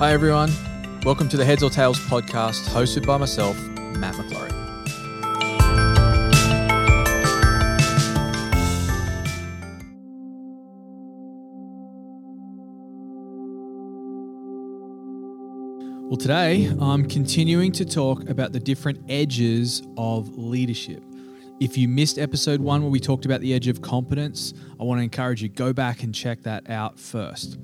Hi, everyone. Welcome to the Heads or Tails podcast, hosted by myself, Matt McClurry. Well, today I'm continuing to talk about the different edges of leadership. If you missed episode one where we talked about the edge of competence, I want to encourage you go back and check that out first.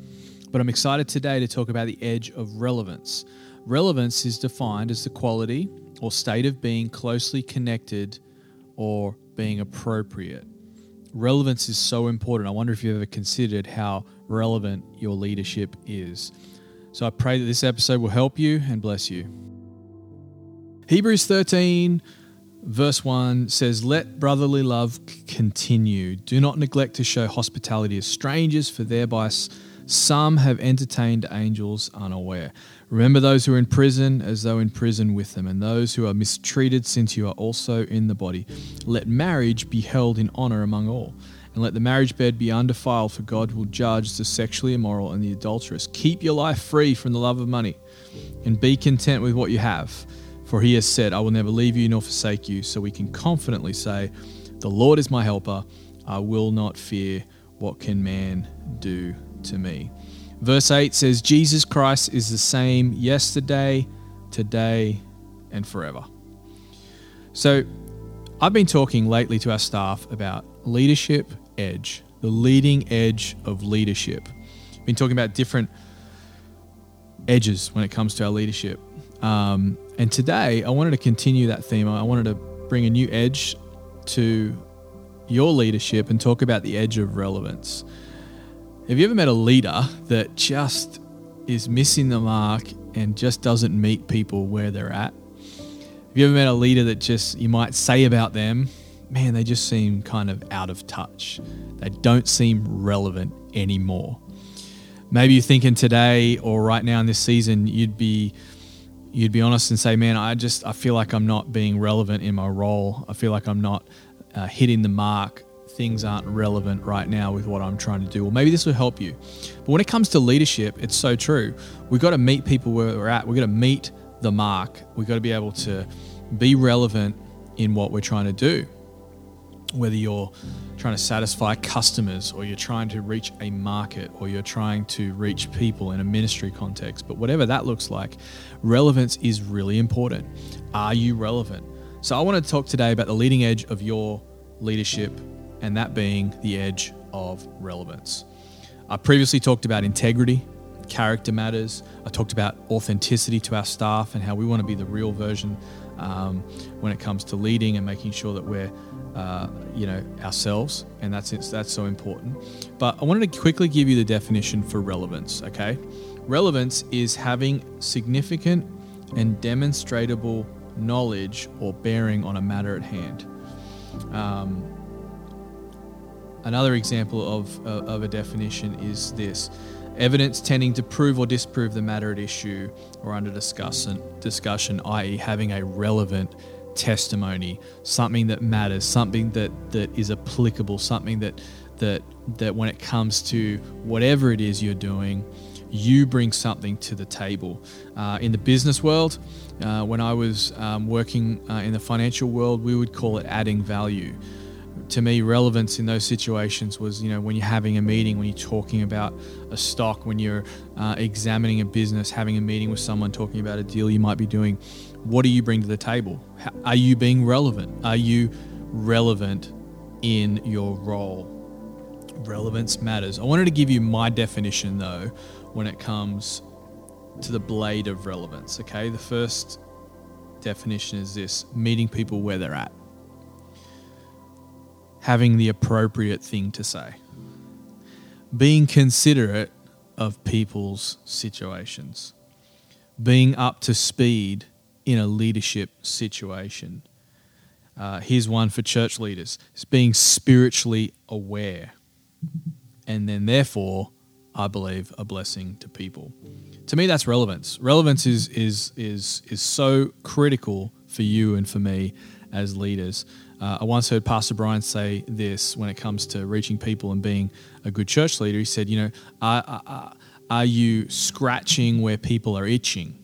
But I'm excited today to talk about the edge of relevance. Relevance is defined as the quality or state of being closely connected or being appropriate. Relevance is so important. I wonder if you've ever considered how relevant your leadership is. So I pray that this episode will help you and bless you. Hebrews 13, verse 1 says, Let brotherly love continue. Do not neglect to show hospitality to strangers, for thereby some have entertained angels unaware. Remember those who are in prison as though in prison with them, and those who are mistreated, since you are also in the body. Let marriage be held in honor among all and let the marriage bed be undefiled, for God will judge the sexually immoral and the adulterous. Keep your life free from the love of money, and be content with what you have. For he has said, I will never leave you nor forsake you. So we can confidently say, The Lord is my helper. I will not fear. What can man do to me? Verse 8 says, Jesus Christ is the same yesterday, today, and forever. So I've been talking lately to our staff about leadership edge, the leading edge of leadership. Been talking about different edges when it comes to our leadership. Um, and today, I wanted to continue that theme. I wanted to bring a new edge to your leadership and talk about the edge of relevance. Have you ever met a leader that just is missing the mark and just doesn't meet people where they're at? Have you ever met a leader that just you might say about them man, they just seem kind of out of touch. They don't seem relevant anymore. Maybe you're thinking today or right now in this season, you'd be you'd be honest and say, man, I just I feel like I'm not being relevant in my role. I feel like I'm not uh, hitting the mark. Things aren't relevant right now with what I'm trying to do. or maybe this will help you. But when it comes to leadership, it's so true. We've got to meet people where we're at. We've got to meet the mark. We've got to be able to be relevant in what we're trying to do whether you're trying to satisfy customers or you're trying to reach a market or you're trying to reach people in a ministry context, but whatever that looks like, relevance is really important. Are you relevant? So, I want to talk today about the leading edge of your leadership, and that being the edge of relevance. I previously talked about integrity, character matters. I talked about authenticity to our staff and how we want to be the real version um, when it comes to leading and making sure that we're uh, you know ourselves, and that's that's so important. But I wanted to quickly give you the definition for relevance. Okay, relevance is having significant and demonstrable knowledge or bearing on a matter at hand. Um, another example of, uh, of a definition is this evidence tending to prove or disprove the matter at issue or under discussion, discussion i.e., having a relevant testimony, something that matters, something that that is applicable, something that that that when it comes to whatever it is you're doing, you bring something to the table. Uh, in the business world, uh, when I was um, working uh, in the financial world, we would call it adding value. To me, relevance in those situations was, you know, when you're having a meeting, when you're talking about a stock, when you're uh, examining a business, having a meeting with someone, talking about a deal you might be doing what do you bring to the table? Are you being relevant? Are you relevant in your role? Relevance matters. I wanted to give you my definition though when it comes to the blade of relevance. Okay, the first definition is this meeting people where they're at, having the appropriate thing to say, being considerate of people's situations, being up to speed in a leadership situation. Uh, here's one for church leaders: it's being spiritually aware, and then therefore, I believe, a blessing to people. To me, that's relevance. Relevance is is is is so critical for you and for me as leaders. Uh, I once heard Pastor Brian say this when it comes to reaching people and being a good church leader. He said, "You know, I, I, Are you scratching where people are itching?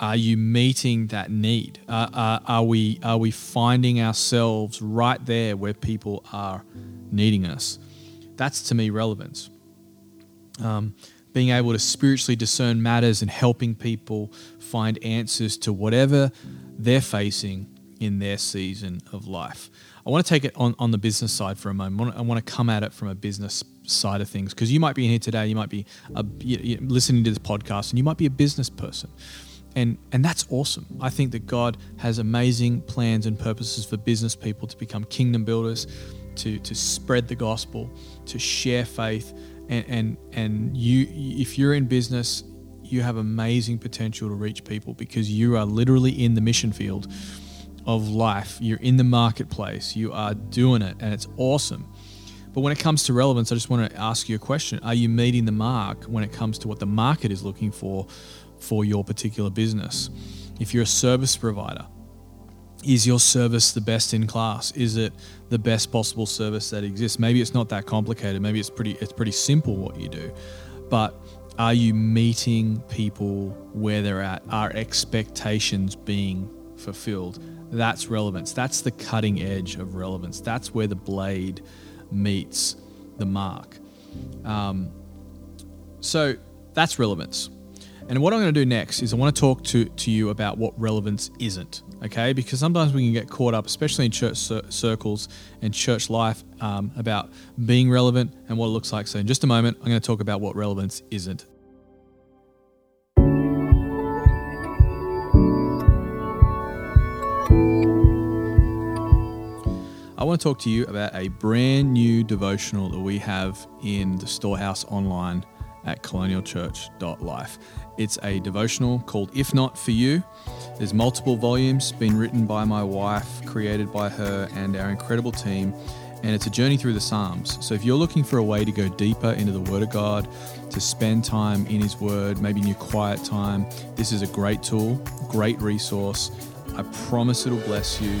Are you meeting that need? Uh, uh, are we are we finding ourselves right there where people are needing us? That's to me relevance. Um, being able to spiritually discern matters and helping people find answers to whatever they're facing in their season of life. I want to take it on, on the business side for a moment. I want to come at it from a business side of things because you might be in here today, you might be a, you, listening to this podcast, and you might be a business person. And, and that's awesome. I think that God has amazing plans and purposes for business people to become kingdom builders, to, to spread the gospel, to share faith. And, and, and you, if you're in business, you have amazing potential to reach people because you are literally in the mission field of life. You're in the marketplace, you are doing it, and it's awesome. But when it comes to relevance, I just want to ask you a question. Are you meeting the mark when it comes to what the market is looking for for your particular business? If you're a service provider, is your service the best in class? Is it the best possible service that exists? Maybe it's not that complicated. Maybe it's pretty it's pretty simple what you do. But are you meeting people where they're at? Are expectations being fulfilled? That's relevance. That's the cutting edge of relevance. That's where the blade meets the mark. Um, so that's relevance. And what I'm going to do next is I want to talk to, to you about what relevance isn't, okay? Because sometimes we can get caught up, especially in church cir- circles and church life, um, about being relevant and what it looks like. So, in just a moment, I'm going to talk about what relevance isn't. I want to talk to you about a brand new devotional that we have in the storehouse online at colonialchurch.life. It's a devotional called If Not For You. There's multiple volumes, been written by my wife, created by her and our incredible team, and it's a journey through the Psalms. So if you're looking for a way to go deeper into the Word of God, to spend time in His Word, maybe in your quiet time, this is a great tool, great resource. I promise it'll bless you.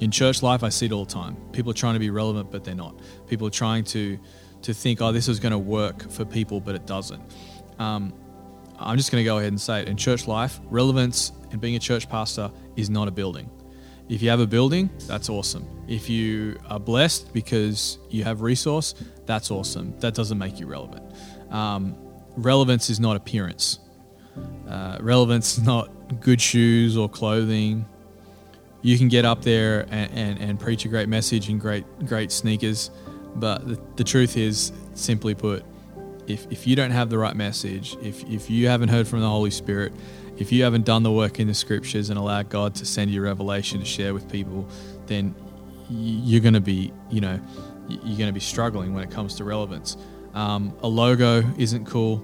In church life, I see it all the time. People are trying to be relevant, but they're not. People are trying to to think, oh, this is going to work for people, but it doesn't. Um, I'm just going to go ahead and say it. In church life, relevance and being a church pastor is not a building. If you have a building, that's awesome. If you are blessed because you have resource, that's awesome. That doesn't make you relevant. Um, relevance is not appearance. Uh, relevance is not good shoes or clothing. You can get up there and, and, and preach a great message in great great sneakers, but the, the truth is, simply put, if, if you don't have the right message, if, if you haven't heard from the Holy Spirit, if you haven't done the work in the scriptures and allowed God to send you revelation to share with people, then you're going to be, you know, you're going to be struggling when it comes to relevance. Um, a logo isn't cool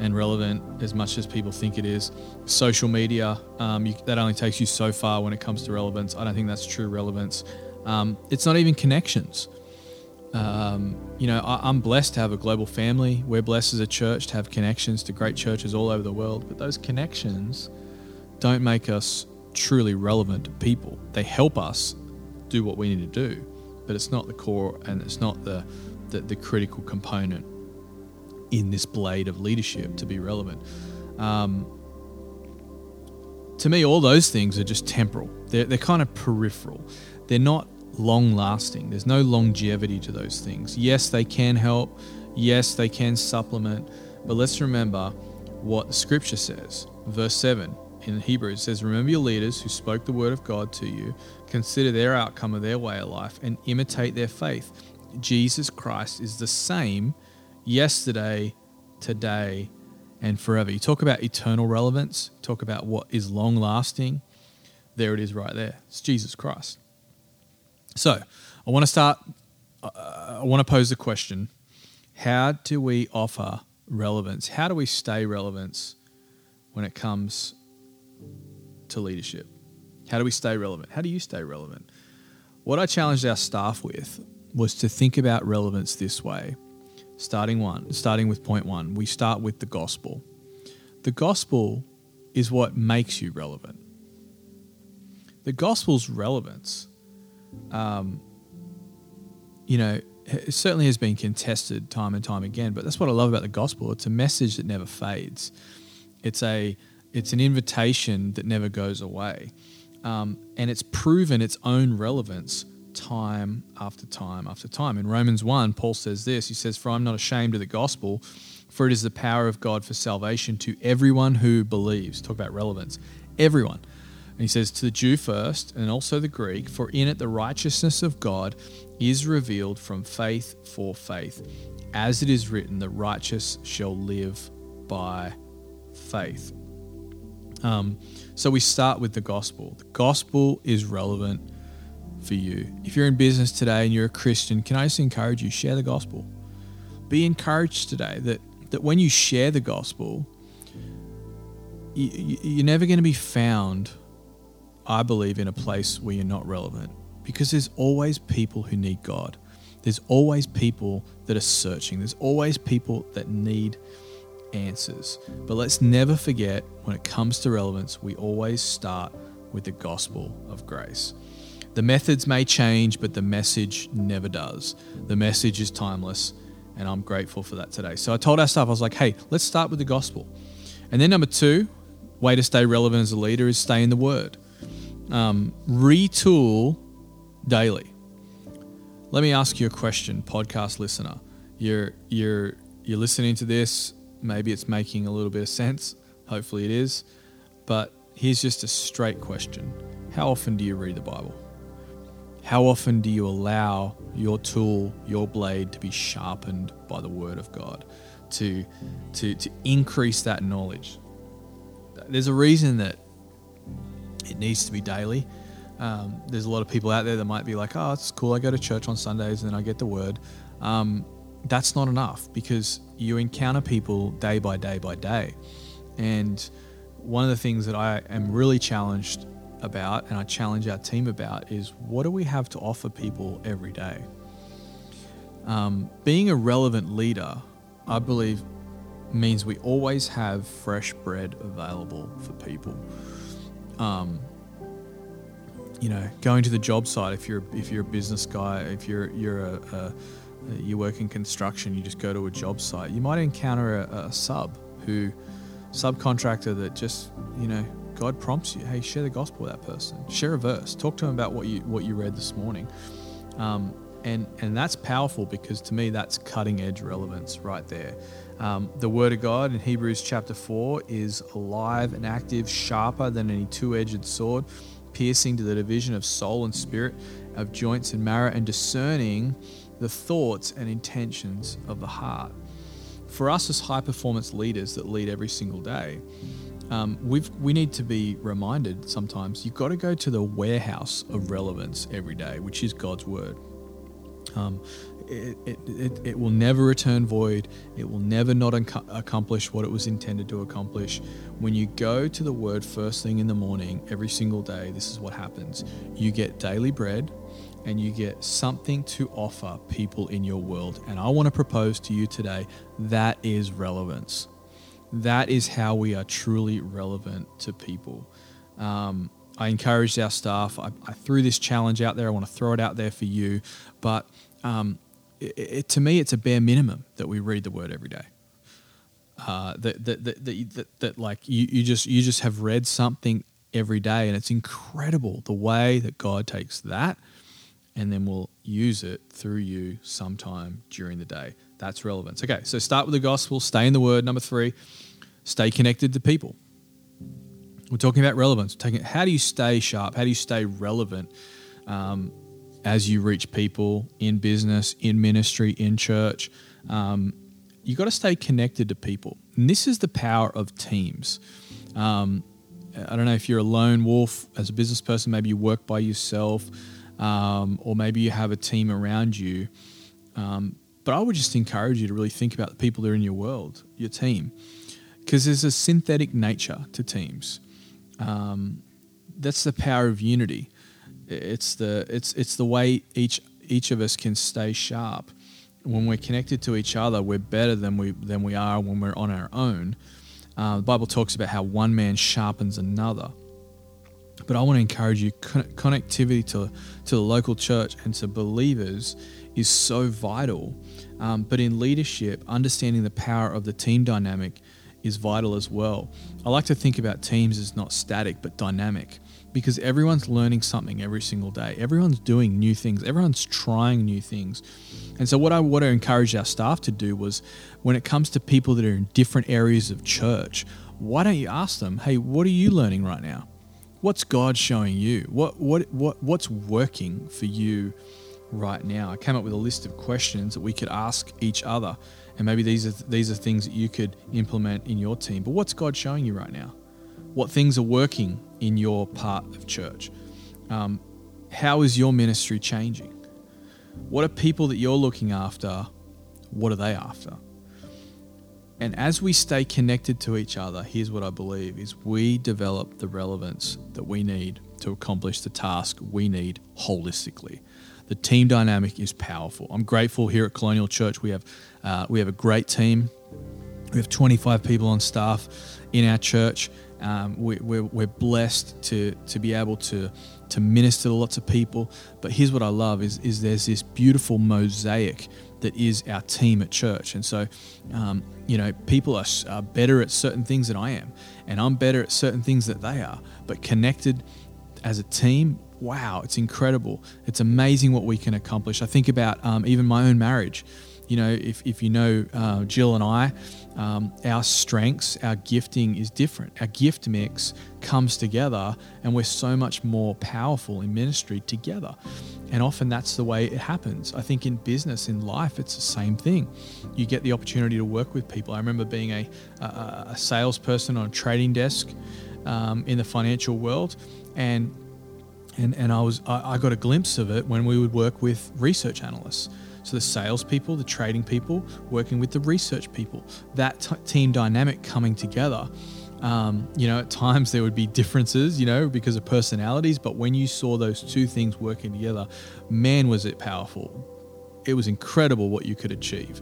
and relevant as much as people think it is. Social media, um, you, that only takes you so far when it comes to relevance. I don't think that's true relevance. Um, it's not even connections. Um, you know, I, am blessed to have a global family. We're blessed as a church to have connections to great churches all over the world. But those connections don't make us truly relevant to people. They help us do what we need to do, but it's not the core and it's not the, the, the critical component in this blade of leadership to be relevant. Um, to me, all those things are just temporal. They're, they're kind of peripheral. They're not long lasting. There's no longevity to those things. Yes, they can help. Yes, they can supplement. But let's remember what the scripture says. Verse 7 in Hebrews says, Remember your leaders who spoke the word of God to you, consider their outcome of their way of life, and imitate their faith. Jesus Christ is the same yesterday, today, and forever. You talk about eternal relevance, talk about what is long lasting. There it is right there. It's Jesus Christ. So I want to start, uh, I want to pose the question how do we offer relevance? How do we stay relevance when it comes to leadership? How do we stay relevant? How do you stay relevant? What I challenged our staff with was to think about relevance this way. Starting one, starting with point one, we start with the gospel. The gospel is what makes you relevant. The gospel's relevance, um, you know, certainly has been contested time and time again. But that's what I love about the gospel. It's a message that never fades. It's a it's an invitation that never goes away, um, and it's proven its own relevance time after time after time. In Romans one, Paul says this. He says, "For I'm not ashamed of the gospel." For it is the power of God for salvation to everyone who believes. Talk about relevance. Everyone. And he says, To the Jew first, and also the Greek, for in it the righteousness of God is revealed from faith for faith. As it is written, the righteous shall live by faith. Um, so we start with the gospel. The gospel is relevant for you. If you're in business today and you're a Christian, can I just encourage you, share the gospel. Be encouraged today that that when you share the gospel, you, you're never going to be found, I believe, in a place where you're not relevant because there's always people who need God. There's always people that are searching. There's always people that need answers. But let's never forget when it comes to relevance, we always start with the gospel of grace. The methods may change, but the message never does. The message is timeless and I'm grateful for that today. So I told our staff, I was like, hey, let's start with the gospel. And then number two, way to stay relevant as a leader is stay in the word. Um, retool daily. Let me ask you a question, podcast listener. You're you're you're listening to this. Maybe it's making a little bit of sense. Hopefully it is. But here's just a straight question. How often do you read the Bible? How often do you allow your tool, your blade, to be sharpened by the Word of God, to, to, to increase that knowledge? There's a reason that it needs to be daily. Um, there's a lot of people out there that might be like, oh, it's cool. I go to church on Sundays and then I get the Word. Um, that's not enough because you encounter people day by day by day. And one of the things that I am really challenged about and I challenge our team about is what do we have to offer people every day? Um, being a relevant leader, I believe, means we always have fresh bread available for people. Um, you know, going to the job site if you're if you're a business guy, if you're you're a, a you work in construction, you just go to a job site. You might encounter a, a sub who subcontractor that just you know God prompts you, hey, share the gospel with that person. Share a verse. Talk to them about what you what you read this morning. Um, and and that's powerful because to me that's cutting edge relevance right there. Um, the Word of God in Hebrews chapter four is alive and active, sharper than any two-edged sword, piercing to the division of soul and spirit, of joints and marrow, and discerning the thoughts and intentions of the heart. For us as high performance leaders that lead every single day, um, we've we need to be reminded sometimes you've got to go to the warehouse of relevance every day, which is God's word. Um, it, it, it, it, will never return void. It will never not ac- accomplish what it was intended to accomplish. When you go to the word first thing in the morning, every single day, this is what happens. You get daily bread and you get something to offer people in your world. And I want to propose to you today that is relevance that is how we are truly relevant to people. Um, I encouraged our staff. I, I, threw this challenge out there. I want to throw it out there for you. But um, it, it, to me, it's a bare minimum that we read the word every day. Uh, that, that, that, that, that, like you, you just you just have read something every day, and it's incredible the way that God takes that and then will use it through you sometime during the day. That's relevance. Okay, so start with the gospel, stay in the word. Number three, stay connected to people. We're talking about relevance. Taking how do you stay sharp? How do you stay relevant um, as you reach people in business, in ministry, in church? Um, you got to stay connected to people. And this is the power of teams. Um, I don't know if you're a lone wolf as a business person, maybe you work by yourself, um, or maybe you have a team around you. Um, but I would just encourage you to really think about the people that are in your world, your team. because there's a synthetic nature to teams. Um, that's the power of unity. It's the it's it's the way each each of us can stay sharp. When we're connected to each other, we're better than we than we are when we're on our own. Uh, the Bible talks about how one man sharpens another. But I want to encourage you connectivity to, to the local church and to believers is so vital. Um, but in leadership, understanding the power of the team dynamic is vital as well. I like to think about teams as not static but dynamic because everyone's learning something every single day. Everyone's doing new things. Everyone's trying new things. And so what I want to encourage our staff to do was when it comes to people that are in different areas of church, why don't you ask them, "Hey, what are you learning right now? What's God showing you? What what what what's working for you right now?" I came up with a list of questions that we could ask each other and maybe these are these are things that you could implement in your team. But what's God showing you right now? What things are working in your part of church? Um, how is your ministry changing? What are people that you're looking after? What are they after? And as we stay connected to each other, here's what I believe is we develop the relevance that we need to accomplish the task we need holistically. The team dynamic is powerful. I'm grateful here at Colonial Church. We have uh, we have a great team. We have 25 people on staff in our church. Um, we, we're, we're blessed to to be able to to minister to lots of people. But here's what I love is is there's this beautiful mosaic that is our team at church. And so, um, you know, people are, are better at certain things than I am, and I'm better at certain things that they are. But connected as a team, wow, it's incredible. It's amazing what we can accomplish. I think about um, even my own marriage. You know, if, if you know uh, Jill and I, um, our strengths, our gifting is different. Our gift mix comes together, and we're so much more powerful in ministry together. And often that's the way it happens. I think in business, in life, it's the same thing. You get the opportunity to work with people. I remember being a, a, a salesperson on a trading desk um, in the financial world, and and and I was I, I got a glimpse of it when we would work with research analysts. So the salespeople, the trading people, working with the research people, that t- team dynamic coming together. Um, you know, at times there would be differences, you know, because of personalities, but when you saw those two things working together, man, was it powerful. It was incredible what you could achieve.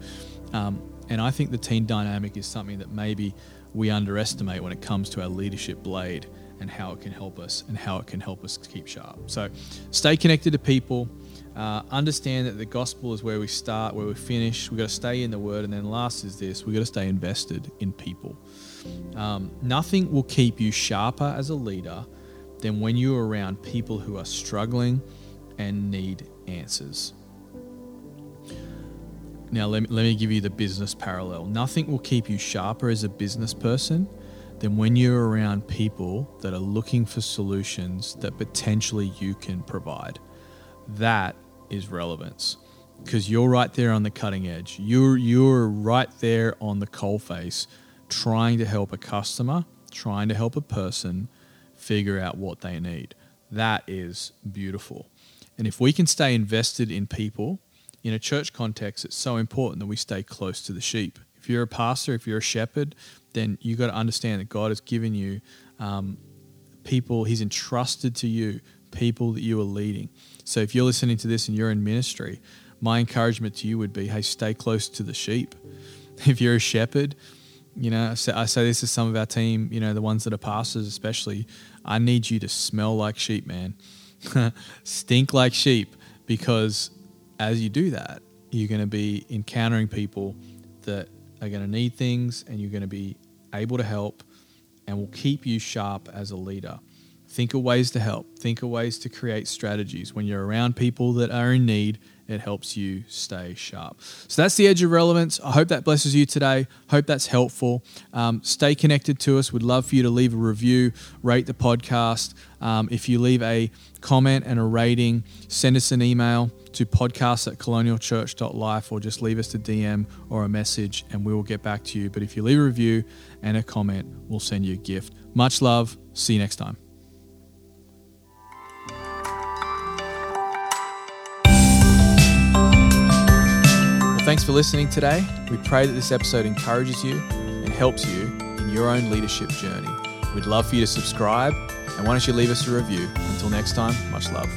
Um, and I think the team dynamic is something that maybe we underestimate when it comes to our leadership blade and how it can help us and how it can help us keep sharp. So stay connected to people. Uh, understand that the gospel is where we start, where we finish. We've got to stay in the word. And then last is this we've got to stay invested in people. Um, nothing will keep you sharper as a leader than when you're around people who are struggling and need answers. Now, let me, let me give you the business parallel. Nothing will keep you sharper as a business person than when you're around people that are looking for solutions that potentially you can provide. That is relevance because you're right there on the cutting edge. You're you're right there on the coalface trying to help a customer, trying to help a person figure out what they need. That is beautiful. And if we can stay invested in people in a church context, it's so important that we stay close to the sheep. If you're a pastor, if you're a shepherd, then you got to understand that God has given you um, people, He's entrusted to you people that you are leading. So if you're listening to this and you're in ministry, my encouragement to you would be hey, stay close to the sheep. If you're a shepherd, you know, I say, I say this to some of our team, you know, the ones that are pastors especially, I need you to smell like sheep, man. Stink like sheep because as you do that, you're going to be encountering people that are going to need things and you're going to be able to help and will keep you sharp as a leader. Think of ways to help. Think of ways to create strategies. When you're around people that are in need, it helps you stay sharp. So that's the edge of relevance. I hope that blesses you today. Hope that's helpful. Um, stay connected to us. We'd love for you to leave a review, rate the podcast. Um, if you leave a comment and a rating, send us an email to podcast at colonialchurch.life or just leave us a DM or a message and we will get back to you. But if you leave a review and a comment, we'll send you a gift. Much love. See you next time. Thanks for listening today. We pray that this episode encourages you and helps you in your own leadership journey. We'd love for you to subscribe, and why don't you leave us a review? Until next time, much love.